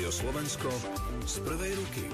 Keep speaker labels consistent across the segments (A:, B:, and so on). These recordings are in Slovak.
A: Rádio Slovensko z prvej ruky.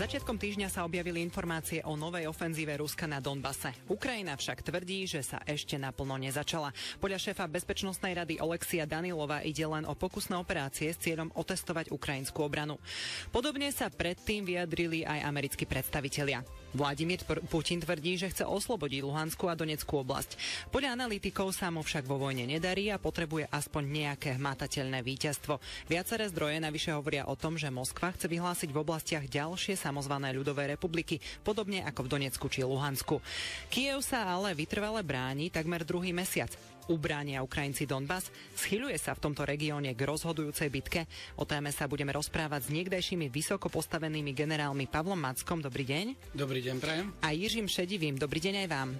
B: Začiatkom týždňa sa objavili informácie o novej ofenzíve Ruska na Donbase. Ukrajina však tvrdí, že sa ešte naplno nezačala. Podľa šéfa Bezpečnostnej rady Olexia Danilova ide len o pokusné operácie s cieľom otestovať ukrajinskú obranu. Podobne sa predtým vyjadrili aj americkí predstavitelia. Vladimír Putin tvrdí, že chce oslobodiť Luhanskú a Doneckú oblasť. Podľa analytikov sa mu však vo vojne nedarí a potrebuje aspoň nejaké hmatateľné víťazstvo. Viaceré zdroje navyše hovoria o tom, že Moskva chce vyhlásiť v oblastiach ďalšie samozvané ľudové republiky, podobne ako v Donecku či Luhansku. Kiev sa ale vytrvale bráni takmer druhý mesiac ubránia Ukrajinci Donbass? Schyľuje sa v tomto regióne k rozhodujúcej bitke? O téme sa budeme rozprávať s niekdejšími vysoko postavenými generálmi Pavlom Mackom. Dobrý deň.
C: Dobrý deň, prajem.
B: A Jiřím Šedivým. Dobrý deň aj vám.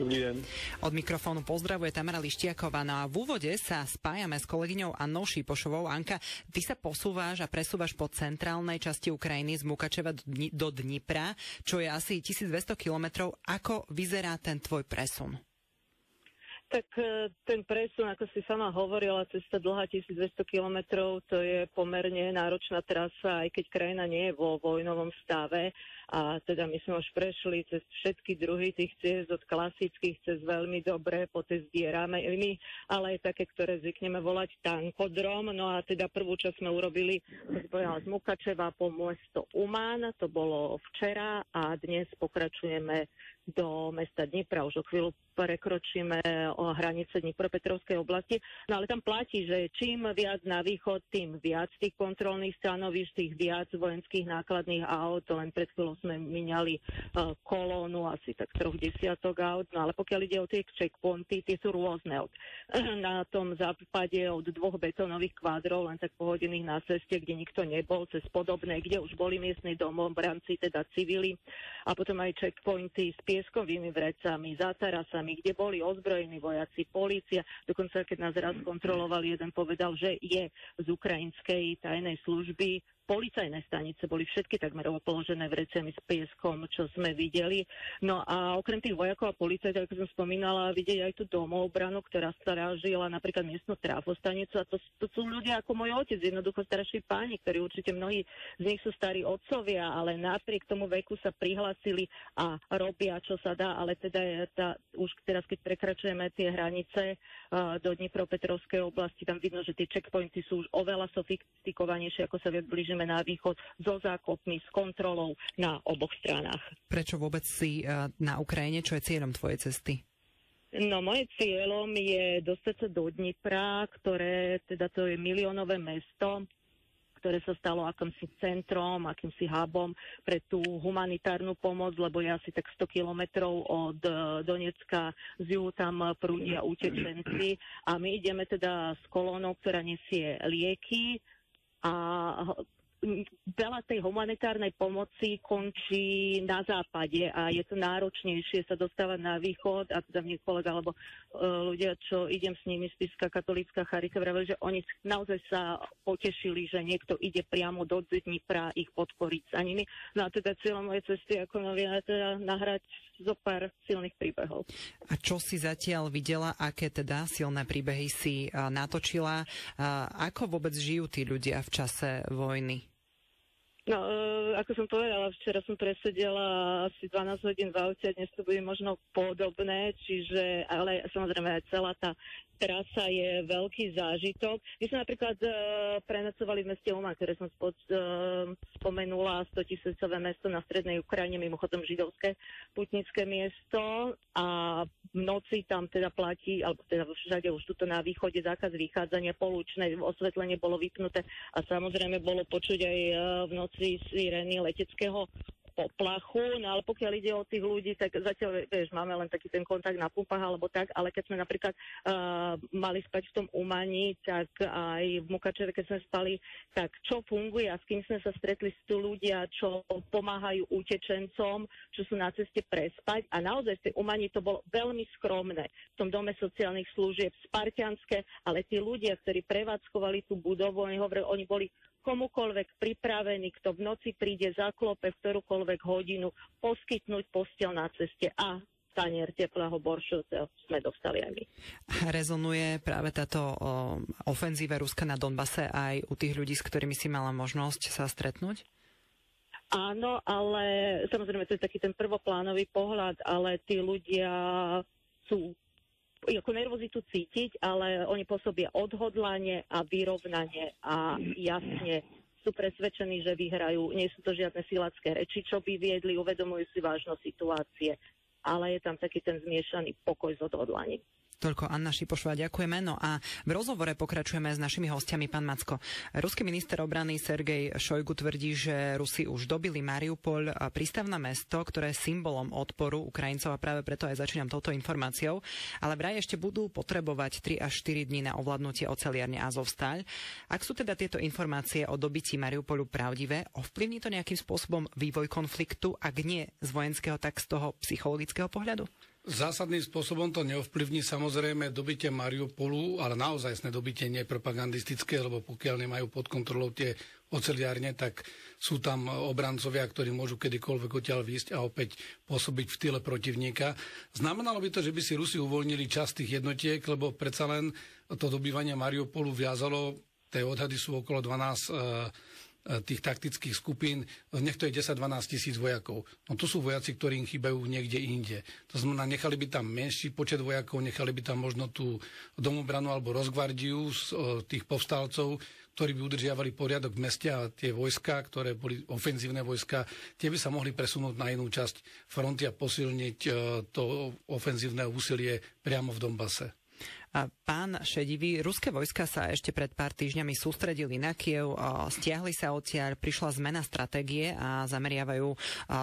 D: Dobrý deň.
B: Od mikrofónu pozdravuje Tamara Lištiaková. No a v úvode sa spájame s kolegyňou Annou Šipošovou. Anka, ty sa posúvaš a presúvaš po centrálnej časti Ukrajiny z Mukačeva do Dnipra, čo je asi 1200 kilometrov. Ako vyzerá ten tvoj presun?
D: Tak e, ten presun, ako si sama hovorila, cesta dlhá 1200 kilometrov, to je pomerne náročná trasa, aj keď krajina nie je vo vojnovom stave. A teda my sme už prešli cez všetky druhy tých ciest, od klasických cez veľmi dobré, po cez dierame my, ale aj také, ktoré zvykneme volať tankodrom. No a teda prvú časť sme urobili z Mukačeva po mesto Umán, to bolo včera a dnes pokračujeme do mesta Dnipra. Už o chvíľu prekročíme o hranice Dnipropetrovskej oblasti. No ale tam platí, že čím viac na východ, tým viac tých kontrolných stanovíš, tých viac vojenských nákladných aut. Len pred chvíľou sme minali uh, kolónu asi tak troch desiatok aut. No ale pokiaľ ide o tie checkpointy, tie sú rôzne. Od, na tom západe od dvoch betónových kvádrov, len tak pohodených na ceste, kde nikto nebol, cez podobné, kde už boli miestni domobranci, teda civili. A potom aj checkpointy s pieskovými vrecami, za tarasami, kde boli ozbrojení vojaci, polícia. Dokonca, keď nás raz kontrolovali, jeden povedal, že je z ukrajinskej tajnej služby policajné stanice boli všetky takmer položené vreciami s pieskom, čo sme videli. No a okrem tých vojakov a policajtov, ako som spomínala, vidieť aj tú domobranu, ktorá strážila napríklad miestnu trafostanicu a to, to sú ľudia ako môj otec, jednoducho starší páni, ktorí určite mnohí z nich sú starí otcovia, ale napriek tomu veku sa prihlasili a robia, čo sa dá, ale teda je tá, už teraz, keď prekračujeme tie hranice uh, do Dnipropetrovskej oblasti, tam vidno, že tie checkpointy sú už oveľa sofistikovanejšie, ako sa viac blížime ideme na východ so zákopmi, s kontrolou na oboch stranách.
B: Prečo vôbec si uh, na Ukrajine? Čo je cieľom tvojej cesty?
D: No, moje cieľom je dostať sa do Dnipra, ktoré, teda to je miliónové mesto, ktoré sa stalo akýmsi centrom, akýmsi hubom pre tú humanitárnu pomoc, lebo je asi tak 100 kilometrov od uh, Donecka z juhu tam prúdia utečenci a my ideme teda s kolónou, ktorá nesie lieky a veľa tej humanitárnej pomoci končí na západe a je to náročnejšie sa dostávať na východ a teda mne kolega alebo uh, ľudia, čo idem s nimi z Piska katolícka Charita, vravili, že oni naozaj sa potešili, že niekto ide priamo do Dnipra ich podporiť za nimi. No a teda cieľom mojej cesty ako novina teda nahrať zo pár silných príbehov.
B: A čo si zatiaľ videla, aké teda silné príbehy si uh, natočila? Uh, ako vôbec žijú tí ľudia v čase vojny?
D: No, uh, ako som povedala, včera som presedela asi 12 hodín v aute, dnes to bude možno podobné, čiže, ale samozrejme aj celá tá trasa je veľký zážitok. My sme napríklad uh, prenocovali v meste Uma, ktoré som spod, uh, spomenula, 100 tisícové mesto na strednej Ukrajine, mimochodom židovské putnické miesto a v noci tam teda platí, alebo teda všade už tuto na východe zákaz vychádzania, polúčne osvetlenie bolo vypnuté a samozrejme bolo počuť aj uh, v noci sirény leteckého poplachu, no ale pokiaľ ide o tých ľudí, tak zatiaľ, vieš, máme len taký ten kontakt na pumpách alebo tak, ale keď sme napríklad uh, mali spať v tom umaní, tak aj v Mukačeve, keď sme spali, tak čo funguje a s kým sme sa stretli s tu ľudia, čo pomáhajú utečencom, čo sú na ceste prespať a naozaj v tej umaní to bolo veľmi skromné. V tom dome sociálnych služieb, spartianské, ale tí ľudia, ktorí prevádzkovali tú budovu, oni hovorili, oni boli komukoľvek pripravený, kto v noci príde, zaklope v ktorúkoľvek hodinu, poskytnúť postel na ceste. A tanier teplého boršu sme dostali aj my.
B: Rezonuje práve táto ofenzíva Ruska na Donbase aj u tých ľudí, s ktorými si mala možnosť sa stretnúť?
D: Áno, ale samozrejme to je taký ten prvoplánový pohľad, ale tí ľudia sú ako nervozitu cítiť, ale oni pôsobia odhodlanie a vyrovnanie a jasne sú presvedčení, že vyhrajú. Nie sú to žiadne silacké reči, čo by viedli, uvedomujú si vážnosť situácie, ale je tam taký ten zmiešaný pokoj s odhodlaním.
B: Toľko Anna Šipošová, ďakujeme. No a v rozhovore pokračujeme s našimi hostiami, pán Macko. Ruský minister obrany Sergej Šojgu tvrdí, že Rusi už dobili Mariupol, prístavné mesto, ktoré je symbolom odporu Ukrajincov a práve preto aj začínam touto informáciou. Ale vraj ešte budú potrebovať 3 až 4 dní na ovládnutie oceliarne Azovstal. Ak sú teda tieto informácie o dobití Mariupolu pravdivé, ovplyvní to nejakým spôsobom vývoj konfliktu, ak nie z vojenského, tak z toho psychologického pohľadu?
C: Zásadným spôsobom to neovplyvní samozrejme dobitie Mariupolu, ale naozaj dobitie nie propagandistické, lebo pokiaľ nemajú pod kontrolou tie oceliárne, tak sú tam obrancovia, ktorí môžu kedykoľvek odtiaľ výjsť a opäť pôsobiť v tyle protivníka. Znamenalo by to, že by si Rusi uvoľnili časť tých jednotiek, lebo predsa len to dobývanie Mariupolu viazalo, tie odhady sú okolo 12 E, tých taktických skupín, nech to je 10-12 tisíc vojakov. No to sú vojaci, ktorí im chýbajú niekde inde. To znamená, nechali by tam menší počet vojakov, nechali by tam možno tú domobranu alebo rozgvardiu z e, tých povstalcov, ktorí by udržiavali poriadok v meste a tie vojska, ktoré boli ofenzívne vojska, tie by sa mohli presunúť na inú časť fronty a posilniť e, to ofenzívne úsilie priamo v Dombase.
B: Pán Šedivý, ruské vojska sa ešte pred pár týždňami sústredili na Kiev, stiahli sa odtiaľ, prišla zmena stratégie a zameriavajú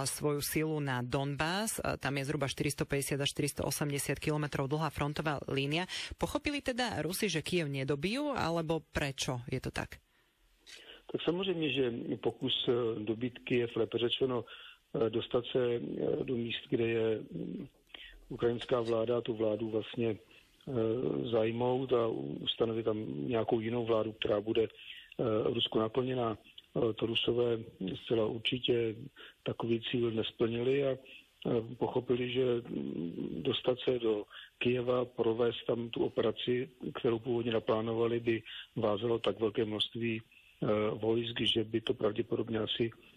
B: svoju silu na Donbass. Tam je zhruba 450 až 480 km dlhá frontová línia. Pochopili teda Rusi, že Kiev nedobijú, alebo prečo je to tak?
E: Tak samozřejmě, že pokus e, dobít Kiev, lépe řečeno, e, dostat se e, do míst, kde je ukrajinská vláda, tu vládu vlastně Eh, zajmout a ustanovit tam nějakou jinou vládu, která bude eh, Rusku naplněná. Eh, to Rusové zcela určitě takový cíl nesplnili a pochopili, že mm, dostat se do Kijeva, provést tam tu operaci, kterou původně naplánovali, by vázalo tak velké množství vojsk, že by to pravděpodobně asi Eh,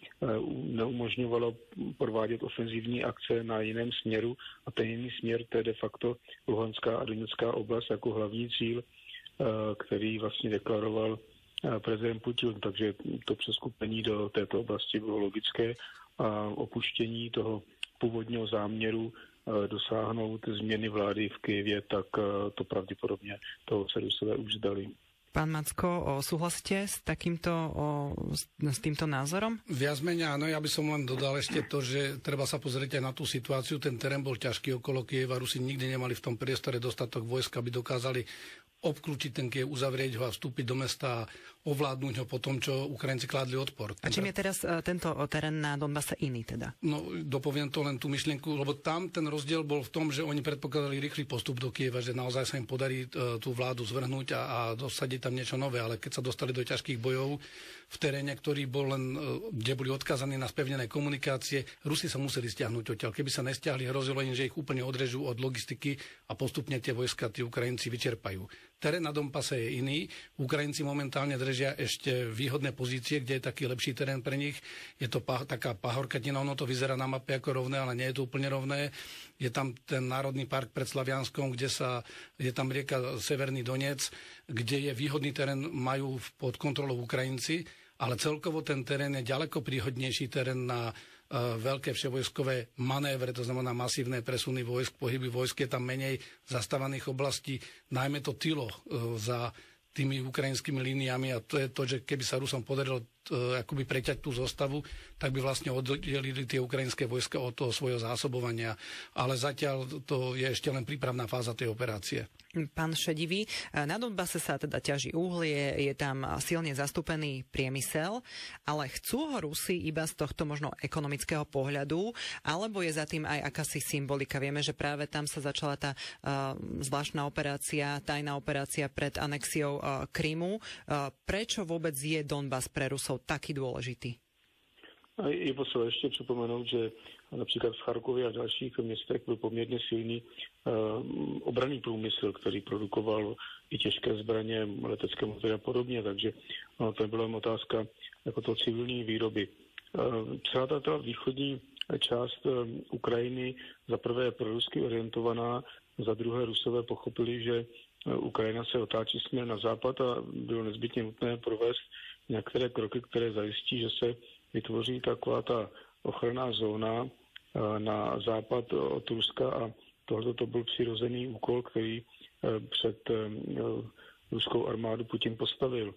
E: neumožňovalo provádět ofenzivní akce na jiném směru a ten jiný směr to je de facto Luhanská a Donetská oblast jako hlavní cíl, eh, který vlastně deklaroval eh, prezident Putin, takže to přeskupení do této oblasti bylo logické a opuštění toho původního záměru dosáhnout změny vlády v Kyjevě, tak to pravděpodobně toho se Rusové už zdali.
B: Pán Macko, o, súhlasíte s takýmto, s týmto názorom?
C: Viac menej áno, ja by som len dodal ešte to, že treba sa pozrieť aj na tú situáciu. Ten terén bol ťažký okolo Kieva, Rusi nikdy nemali v tom priestore dostatok vojska, aby dokázali obklúčiť ten Kiev, uzavrieť ho a vstúpiť do mesta a ovládnuť ho po tom, čo Ukrajinci kládli odpor.
B: A čím je teraz uh, tento terén na Donbase iný teda?
C: No, dopoviem to len tú myšlienku, lebo tam ten rozdiel bol v tom, že oni predpokladali rýchly postup do Kieva, že naozaj sa im podarí uh, tú vládu zvrhnúť a, a dosadiť tam niečo nové, ale keď sa dostali do ťažkých bojov, v teréne, ktorý bol len, e, kde boli odkázaní na spevnené komunikácie. Rusi sa museli stiahnuť odtiaľ. Keby sa nestiahli, hrozilo im, že ich úplne odrežú od logistiky a postupne tie vojska tí Ukrajinci vyčerpajú. Terén na Dompase je iný. Ukrajinci momentálne držia ešte výhodné pozície, kde je taký lepší terén pre nich. Je to pa, taká pahorkatina, ono to vyzerá na mape ako rovné, ale nie je to úplne rovné. Je tam ten Národný park pred Slavianskom, kde sa, je tam rieka Severný Donec, kde je výhodný terén, majú pod kontrolou Ukrajinci ale celkovo ten terén je ďaleko príhodnejší terén na veľké vševojskové manévre, to znamená masívne presuny vojsk, pohyby vojsk, je tam menej zastávaných oblastí, najmä to tylo uh, za tými ukrajinskými líniami. A to je to, že keby sa Rusom podarilo akoby preťať tú zostavu, tak by vlastne oddelili tie ukrajinské vojska od toho svojho zásobovania. Ale zatiaľ to je ešte len prípravná fáza tej operácie.
B: Pán Šedivý, na Donbase sa teda ťaží uhlie, je tam silne zastúpený priemysel, ale chcú ho Rusi iba z tohto možno ekonomického pohľadu, alebo je za tým aj akási symbolika. Vieme, že práve tam sa začala tá uh, zvláštna operácia, tajná operácia pred anexiou uh, Krymu. Uh, prečo vôbec je Donbas pre Rusov taký dôležitý?
E: Je potřeba ještě připomenout, že například v Charkově a dalších městech byl poměrně silný obraný průmysl, který produkoval i těžké zbraně, letecké motory a podobně, takže to byla otázka jako to civilní výroby. Celá ta východní část Ukrajiny za prvé je prorusky orientovaná, za druhé Rusové pochopili, že Ukrajina se otáčí směr na západ a bylo nezbytně nutné provést některé kroky, které zajistí, že se vytvoří taková ta ochranná zóna eh, na západ od Ruska a tohle to byl přirozený úkol, který eh, před eh, ruskou armádu Putin postavil.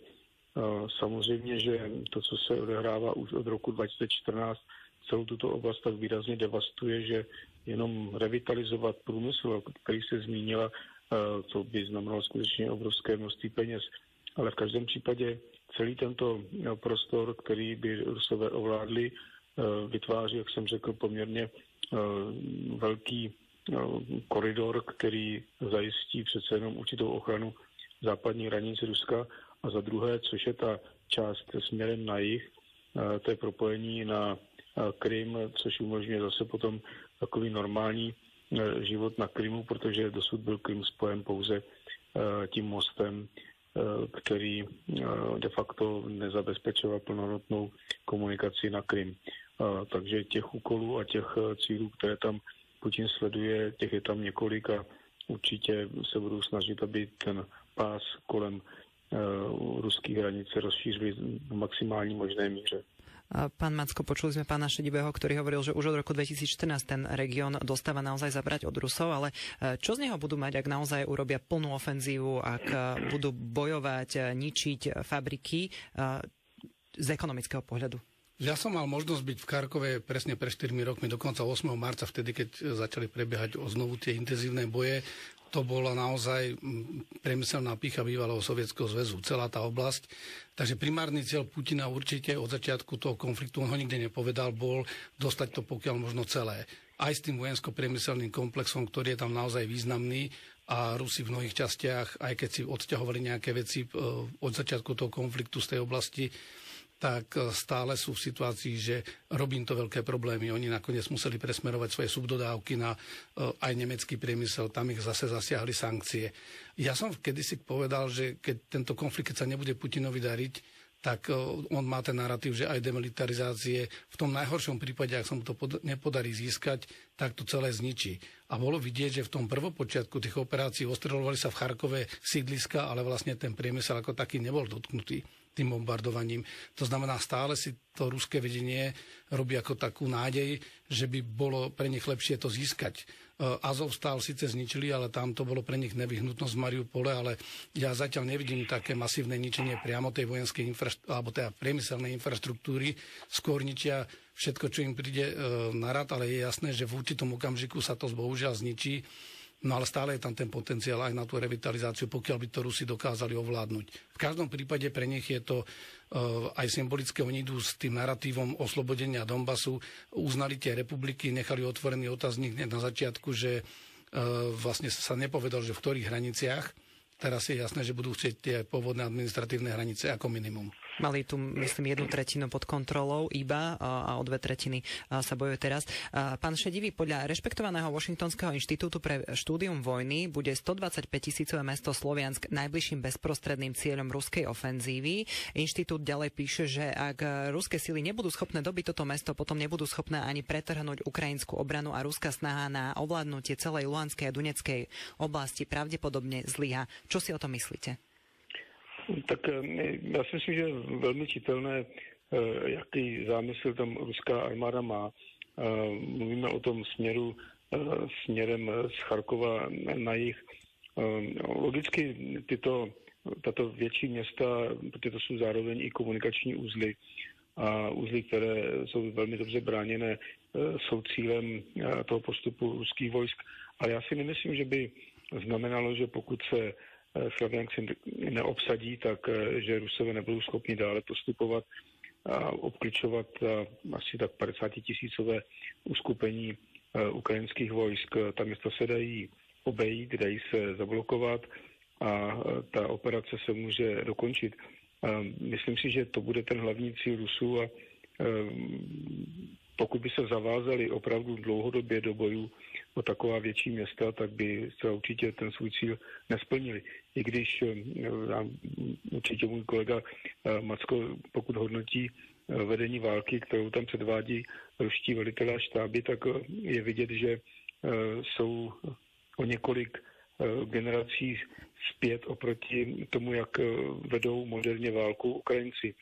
E: Samozřejmě, že to, co se odehrává už od roku 2014, celou tuto oblast tak výrazně devastuje, že jenom revitalizovat průmysl, který se zmínila, to by znamenalo skutečně obrovské množství peněz. Ale v každém případě celý tento no, prostor, který by Rusové ovládli, eh, vytváří, jak jsem řekl, poměrně eh, velký eh, koridor, který zajistí přece jenom určitou ochranu západní hranice Ruska. A za druhé, což je ta část směrem na jih, to je propojení na Krym, což umožňuje zase potom takový normální život na Krymu, protože dosud byl Krym spojen pouze tím mostem který eh, de facto nezabezpečoval plnohodnotnou komunikaci na Krym. Takže těch úkolů a těch eh, cílů, které tam Putin sleduje, těch je tam několik a určitě se budou snažit, aby ten pás kolem ruských hranic se rozšířili v maximální možné míře.
B: Pán Macko, počuli sme pána Šedivého, ktorý hovoril, že už od roku 2014 ten región dostáva naozaj zabrať od Rusov, ale e, čo z neho budú mať, ak naozaj urobia plnú ofenzívu, ak e, budú bojovať, e, ničiť fabriky z ekonomického pohľadu?
C: Ja som mal možnosť byť v Karkove presne pre 4 rokmi, dokonca 8. marca, vtedy, keď začali prebiehať znovu tie intenzívne boje to bola naozaj priemyselná pícha bývalého Sovietskeho zväzu, celá tá oblasť. Takže primárny cieľ Putina určite od začiatku toho konfliktu, on ho nikde nepovedal, bol dostať to pokiaľ možno celé. Aj s tým vojensko-priemyselným komplexom, ktorý je tam naozaj významný a Rusi v mnohých častiach, aj keď si odťahovali nejaké veci e, od začiatku toho konfliktu z tej oblasti, tak e, stále sú v situácii, že robí to veľké problémy. Oni nakoniec museli presmerovať svoje subdodávky na e, aj nemecký priemysel, tam ich zase zasiahli sankcie. Ja som kedysi povedal, že keď tento konflikt, keď sa nebude Putinovi dariť, tak e, on má ten narratív, že aj demilitarizácie v tom najhoršom prípade, ak sa mu to nepodarí získať, tak to celé zničí. A bolo vidieť, že v tom prvopočiatku tých operácií ostreľovali sa v Charkove sídliska, ale vlastne ten priemysel ako taký nebol dotknutý tým bombardovaním. To znamená, stále si to ruské vedenie robí ako takú nádej, že by bolo pre nich lepšie to získať. E, Azov stál síce zničili, ale tam to bolo pre nich nevyhnutnosť v Mariupole, ale ja zatiaľ nevidím také masívne ničenie priamo tej vojenskej infraštruktúry, alebo teda priemyselnej infraštruktúry. Skôr ničia všetko, čo im príde e, na rad, ale je jasné, že v určitom okamžiku sa to bohužiaľ zničí No ale stále je tam ten potenciál aj na tú revitalizáciu, pokiaľ by to Rusi dokázali ovládnuť. V každom prípade pre nich je to uh, aj symbolické. Oni idú s tým narratívom oslobodenia Donbasu, uznali tie republiky, nechali otvorený otáznik na začiatku, že uh, vlastne sa nepovedal, že v ktorých hraniciach. Teraz je jasné, že budú chcieť tie pôvodné administratívne hranice ako minimum.
B: Mali tu, myslím, jednu tretinu pod kontrolou iba a o dve tretiny sa bojuje teraz. Pán Šedivý, podľa rešpektovaného Washingtonského inštitútu pre štúdium vojny bude 125 tisícové mesto Sloviansk najbližším bezprostredným cieľom ruskej ofenzívy. Inštitút ďalej píše, že ak ruské sily nebudú schopné dobiť toto mesto, potom nebudú schopné ani pretrhnúť ukrajinskú obranu a ruská snaha na ovládnutie celej Luhanskej a Duneckej oblasti pravdepodobne zlyha. Čo si o tom myslíte?
E: Tak eh, já si myslím, že je velmi čitelné, eh, jaký zámysl tam ruská armáda má. Eh, mluvíme o tom směru směrem z Charkova na jich. Logicky tyto, tato větší města, protože to jsou zároveň i komunikační úzly, a úzly, které jsou velmi dobře bráněné, jsou cílem toho postupu ruských vojsk. Ale já si nemyslím, že by znamenalo, že pokud se Si neobsadí, tak eh, že Rusové nebudou schopni dále postupovat a obklíčovat eh, asi tak 50 tisícové uskupení eh, ukrajinských vojsk. Ta města se dají obejít, dají se zablokovat a ta operace se může dokončit. Myslím si, že to bude ten hlavní cíl Rusů a pokud by se zavázali opravdu dlouhodobě do bojů o taková větší města, tak by se určitě ten svůj cíl nesplnili. I když určitě můj kolega Macko, pokud hodnotí vedení války, kterou tam předvádí ruští velitelé štáby, tak je vidět, že jsou o několik generací zpět oproti tomu, jak vedou moderně válku Ukrajinci.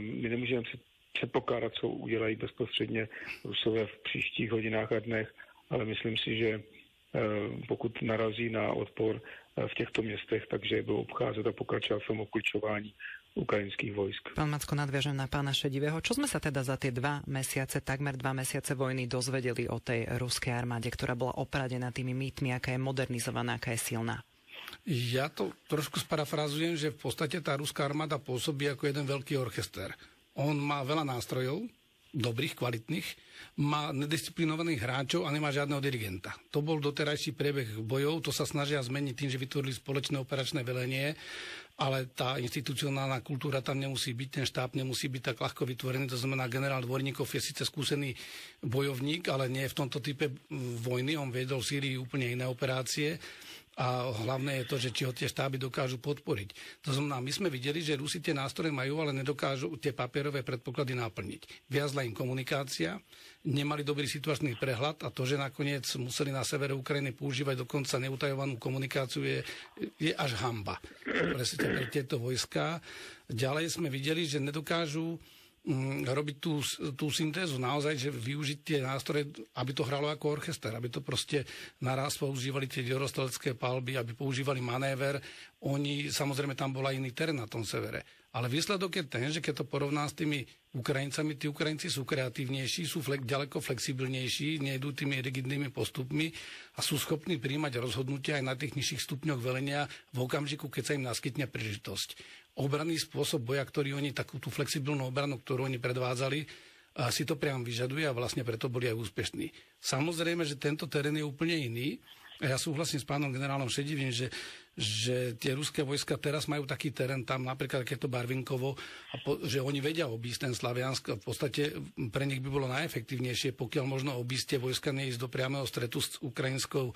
E: My nemůžeme předpokládat, co udělají bezprostředně Rusové v příštích hodinách a dnech, ale myslím si, že pokud narazí na odpor v těchto městech, takže budou obcházet a pokračovat v tom obklíčování ukrajinských vojsk.
B: Pán Macko, nadviažem na pána Šedivého. Čo sme sa teda za tie dva mesiace, takmer dva mesiace vojny dozvedeli o tej ruskej armáde, ktorá bola opradená tými mýtmi, aká je modernizovaná, aká je silná?
C: Ja to trošku sparafrazujem, že v podstate tá ruská armáda pôsobí ako jeden veľký orchester. On má veľa nástrojov, dobrých, kvalitných, má nedisciplinovaných hráčov a nemá žiadneho dirigenta. To bol doterajší priebeh bojov, to sa snažia zmeniť tým, že vytvorili spoločné operačné velenie, ale tá institucionálna kultúra tam nemusí byť, ten štáb nemusí byť tak ľahko vytvorený, to znamená generál Dvorníkov je síce skúsený bojovník, ale nie v tomto type vojny, on viedol v Sýrii úplne iné operácie a hlavné je to, že či ho tie štáby dokážu podporiť. To znamená, my sme videli, že Rusi tie nástroje majú, ale nedokážu tie papierové predpoklady naplniť. Viazla im komunikácia, nemali dobrý situačný prehľad a to, že nakoniec museli na severe Ukrajiny používať dokonca neutajovanú komunikáciu, je, je až hamba presne pre tieto vojska. Ďalej sme videli, že nedokážu robiť tú, tú syntézu naozaj, že využiť tie nástroje, aby to hralo ako orchester, aby to proste naraz používali tie dorostelecké palby, aby používali manéver. Oni, samozrejme, tam bola iný terén na tom severe. Ale výsledok je ten, že keď to porovná s tými Ukrajincami, tí Ukrajinci sú kreatívnejší, sú flek, ďaleko flexibilnejší, nejdú tými rigidnými postupmi a sú schopní príjmať rozhodnutia aj na tých nižších stupňoch velenia v okamžiku, keď sa im naskytne príležitosť obranný spôsob boja, ktorý oni, takú tú flexibilnú obranu, ktorú oni predvádzali, a si to priam vyžaduje a vlastne preto boli aj úspešní. Samozrejme, že tento terén je úplne iný. A ja súhlasím s pánom generálom Šedivým, že, že tie ruské vojska teraz majú taký terén tam, napríklad keď Barvinkovo, a po, že oni vedia obísť ten Slaviansk. V podstate pre nich by bolo najefektívnejšie, pokiaľ možno obísť tie vojska neísť do priamého stretu s ukrajinskou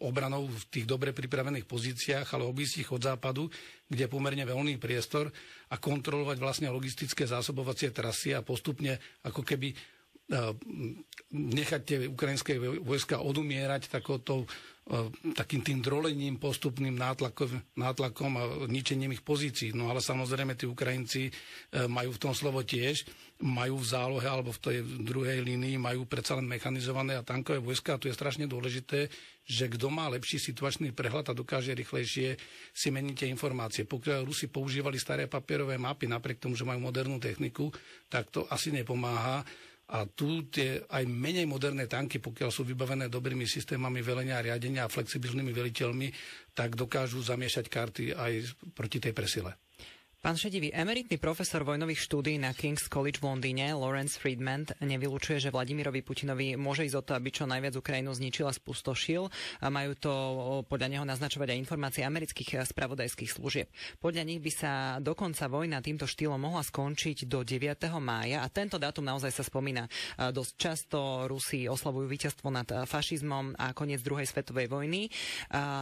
C: obranou v tých dobre pripravených pozíciách, ale obísť ich od západu, kde je pomerne veľný priestor a kontrolovať vlastne logistické zásobovacie trasy a postupne ako keby eh, nechať tie ukrajinské vojska odumierať takouto takým tým drolením, postupným nátlakom, nátlakom a ničením ich pozícií. No ale samozrejme tí Ukrajinci e, majú v tom slovo tiež, majú v zálohe alebo v tej druhej línii majú predsa len mechanizované a tankové vojska a tu je strašne dôležité, že kto má lepší situačný prehľad a dokáže rýchlejšie si meniť tie informácie. Pokiaľ Rusi používali staré papierové mapy, napriek tomu, že majú modernú techniku, tak to asi nepomáha a tu tie aj menej moderné tanky, pokiaľ sú vybavené dobrými systémami velenia a riadenia a flexibilnými veliteľmi, tak dokážu zamiešať karty aj proti tej presile.
B: Pán Šedivý, emeritný profesor vojnových štúdí na King's College v Londýne, Lawrence Friedman, nevylučuje, že Vladimirovi Putinovi môže ísť o to, aby čo najviac Ukrajinu zničil a spustošil. A majú to podľa neho naznačovať aj informácie amerických spravodajských služieb. Podľa nich by sa dokonca vojna týmto štýlom mohla skončiť do 9. mája a tento dátum naozaj sa spomína. Dosť často Rusi oslavujú víťazstvo nad fašizmom a koniec druhej svetovej vojny.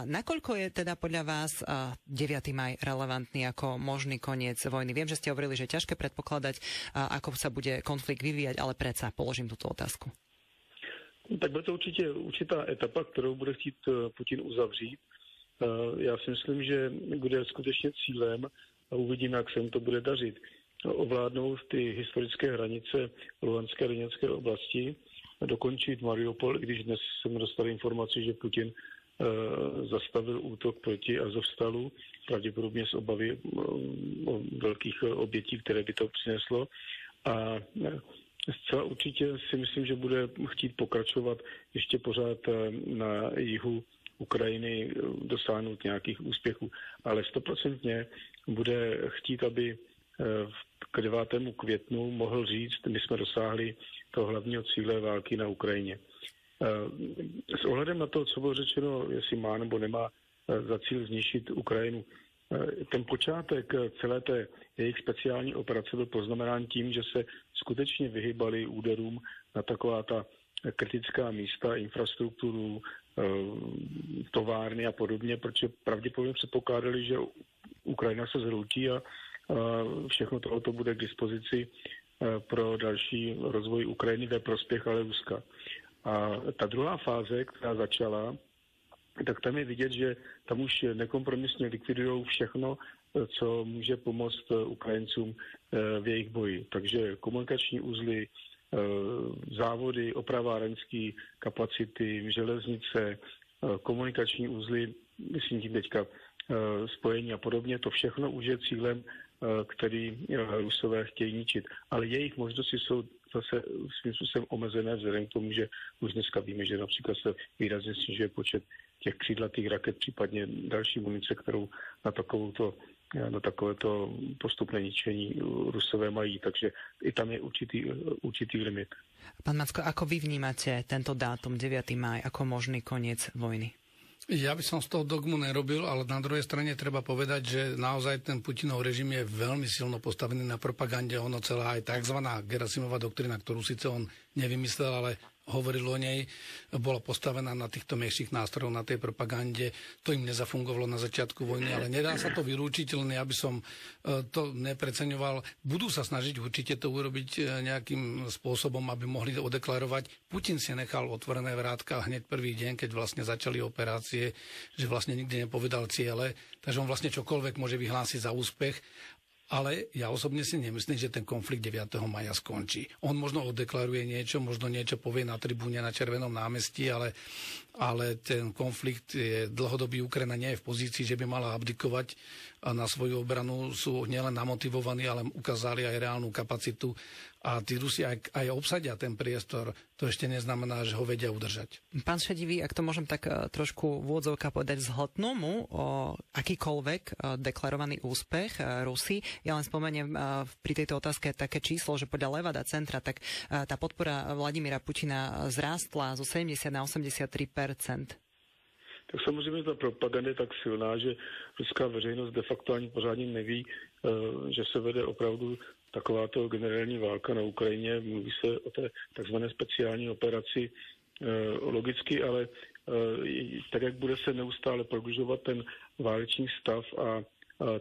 B: Nakoľko je teda podľa vás 9. maj relevantný ako možný koniec koniec vojny. Viem, že ste hovorili, že je ťažké predpokladať, ako sa bude konflikt vyvíjať, ale predsa položím túto otázku.
E: Tak bude to určitě určitá etapa, kterou bude chtít e, Putin uzavřít. E, já si myslím, že bude skutečně cílem a uvidíme, jak se jim to bude dařit. Ovládnout ty historické hranice Luhanské a Doněcké oblasti, dokončit Mariupol, když dnes jsem dostal informaci, že Putin zastavil útok proti Azovstalu, pravděpodobně z obavy o velkých obětí, které by to přineslo. A eh, zcela určitě si myslím, že bude chtít pokračovat ještě pořád na jihu Ukrajiny dosáhnout nějakých úspěchů, ale stoprocentně bude chtít, aby k 9. květnu mohl říct, my jsme dosáhli toho hlavního cíle války na Ukrajině. S ohledem na to, co bylo řečeno, jestli má nebo nemá eh, za cíl zničit Ukrajinu, ten počátek celé té jejich speciální operace byl poznamenán tím, že se skutečně vyhybali úderům na taková ta kritická místa, infrastrukturu, továrny a podobně, protože pravděpodobně předpokládali, že Ukrajina se zhroutí a všechno tohoto bude k dispozici pro další rozvoj Ukrajiny ve prospěch ale Ruska. A ta druhá fáze, která začala, tak tam je vidět, že tam už nekompromisně likvidují všechno, co může pomoct Ukrajincům v jejich boji. Takže komunikační uzly, závody, opravárenské kapacity, železnice, komunikační uzly, myslím tím teďka spojení a podobně, to všechno už je cílem Eh, který eh, Rusové chtějí ničit. Ale jejich možnosti jsou zase svým způsobem omezené vzhledem k tomu, že už dneska víme, že například se výrazně snižuje počet těch křídlatých raket, případně další munice, kterou na takovouto na takovéto postupné ničení Rusové mají, takže i tam je určitý, určitý limit.
B: Pán Macko, ako vy vnímate tento dátum 9. maj ako možný koniec vojny?
C: Ja by som z toho dogmu nerobil, ale na druhej strane treba povedať, že naozaj ten Putinov režim je veľmi silno postavený na propagande. Ono celá aj tzv. Gerasimová doktrina, ktorú síce on nevymyslel, ale hovoril o nej, bola postavená na týchto menších nástrojoch, na tej propagande. To im nezafungovalo na začiatku vojny, ale nedá sa to vylúčiť, len ja som e, to nepreceňoval. Budú sa snažiť určite to urobiť e, nejakým spôsobom, aby mohli odeklarovať. Putin si nechal otvorené vrátka hneď prvý deň, keď vlastne začali operácie, že vlastne nikdy nepovedal ciele, takže on vlastne čokoľvek môže vyhlásiť za úspech ale ja osobne si nemyslím, že ten konflikt 9. maja skončí. On možno oddeklaruje niečo, možno niečo povie na tribúne na Červenom námestí, ale, ale ten konflikt je dlhodobý. Ukrajina nie je v pozícii, že by mala abdikovať na svoju obranu. Sú nielen namotivovaní, ale ukázali aj reálnu kapacitu a tí Rusi aj, aj obsadia ten priestor, to ešte neznamená, že ho vedia udržať.
B: Pán Šedivý, ak to môžem tak e, trošku vôdzovka povedať, zhltnú o akýkoľvek e, deklarovaný úspech e, Rusy. Ja len spomeniem pri tejto otázke také číslo, že podľa Levada centra, tak tá podpora Vladimíra Putina zrástla zo 70 na 83
E: tak samozřejmě ta propaganda je tak silná, že ruská veřejnost de facto ani pořádně neví, že se vede opravdu takováto generální válka na Ukrajině. Mluví se o té takzvané speciální operaci eh, logicky, ale eh, tak, jak bude se neustále prodlužovat ten válečný stav a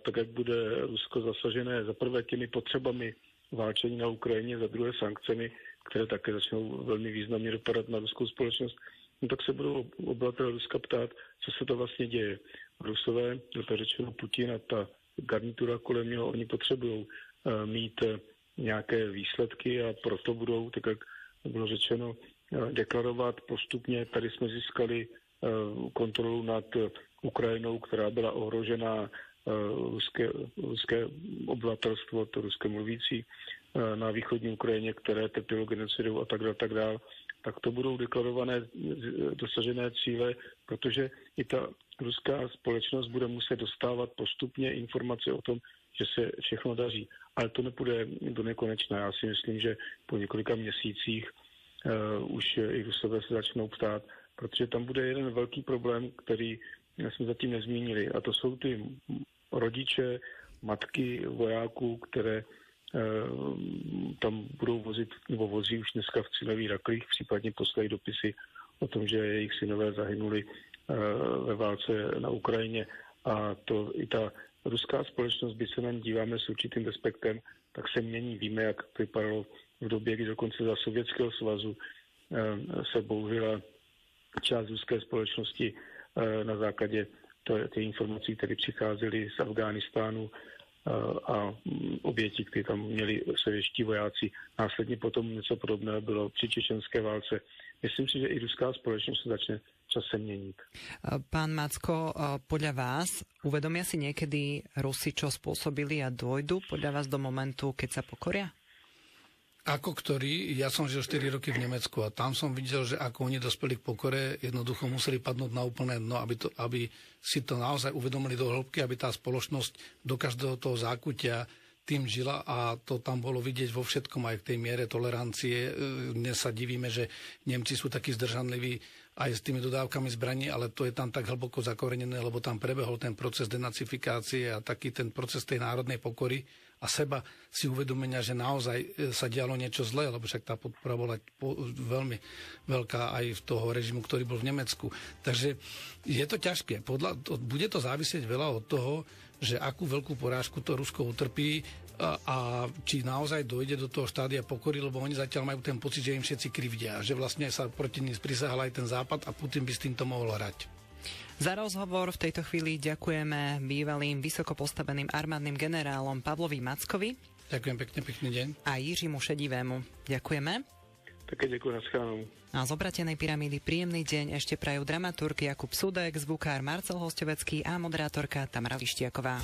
E: tak, jak bude Rusko zasažené za prvé těmi potřebami válčení na Ukrajině, za druhé sankcemi, které také začnou velmi významně dopadat na ruskou společnost, no tak se budou obyvatel Ruska ptát, co se to vlastně děje. Rusové, to řečeno Putin a ta garnitura kolem něho, oni potřebují Eh, mít eh, nějaké výsledky a proto budou, tak jak bylo řečeno, eh, deklarovat postupně. Tady jsme získali kontrolu nad Ukrajinou, která byla ohrožena ruské, ruské obyvatelstvo, to ruské mluvící na východní Ukrajině, které trpělo genocidou a tak dále, tak dále, tak to budou deklarované dosažené cíle, protože i ta ruská společnost bude muset dostávat postupně informace o tom, že se všechno daří. Ale to nepůjde do nekonečna. Já si myslím, že po několika měsících uh, už i Rusové se začnou ptát, protože tam bude jeden velký problém, který jsme zatím nezmínili, a to jsou ty rodiče, matky vojáků, které tam budou vozit, nebo vozí už dneska v cílových raklích, případně posílají dopisy o tom, že jejich synové zahynuli uh, ve válce na Ukrajině. A to i ta ruská společnost, když se na díváme s určitým respektem, tak se mění. Víme, jak vypadalo v době, kdy dokonce za Sovětského svazu eh, se bouřila část ruské společnosti na základě těch informací, které přicházely z Afghánistánu a mm, oběti, které tam měli sovětští vojáci. Následně potom něco podobného bylo při čečenské válce. Myslím si, že i ruská společnost se začne čase meniť.
B: Pán Macko, podľa vás uvedomia si niekedy Rusi, čo spôsobili a dôjdu podľa vás do momentu, keď sa pokoria?
C: Ako ktorý, ja som žil 4 roky v Nemecku a tam som videl, že ako oni dospeli k pokore, jednoducho museli padnúť na úplné dno, aby, to, aby si to naozaj uvedomili do hĺbky, aby tá spoločnosť do každého toho zákutia tým žila a to tam bolo vidieť vo všetkom aj v tej miere tolerancie. E, dnes sa divíme, že Nemci sú takí zdržanliví aj s tými dodávkami zbraní, ale to je tam tak hlboko zakorenené, lebo tam prebehol ten proces denacifikácie a taký ten proces tej národnej pokory a seba si uvedomenia, že naozaj e, sa dialo niečo zlé, lebo však tá podpora bola veľmi veľká aj v toho režimu, ktorý bol v Nemecku. Takže je to ťažké. Podľa, to, bude to závisieť veľa od toho, že akú veľkú porážku to Rusko utrpí a, a či naozaj dojde do toho štádia pokory, lebo oni zatiaľ majú ten pocit, že im všetci krivdia, že vlastne sa proti ním prisahal aj ten západ a Putin by s týmto mohol hrať.
B: Za rozhovor v tejto chvíli ďakujeme bývalým vysoko postaveným armádnym generálom Pavlovi Mackovi.
C: Ďakujem pekne, pekný deň.
B: A Jiřimu Šedivému. Ďakujeme.
E: Také ďakujem, na
B: A z obratenej pyramídy príjemný deň ešte prajú dramaturg Jakub Sudek, zvukár Marcel Hostovecký a moderátorka Tamara Lištiaková.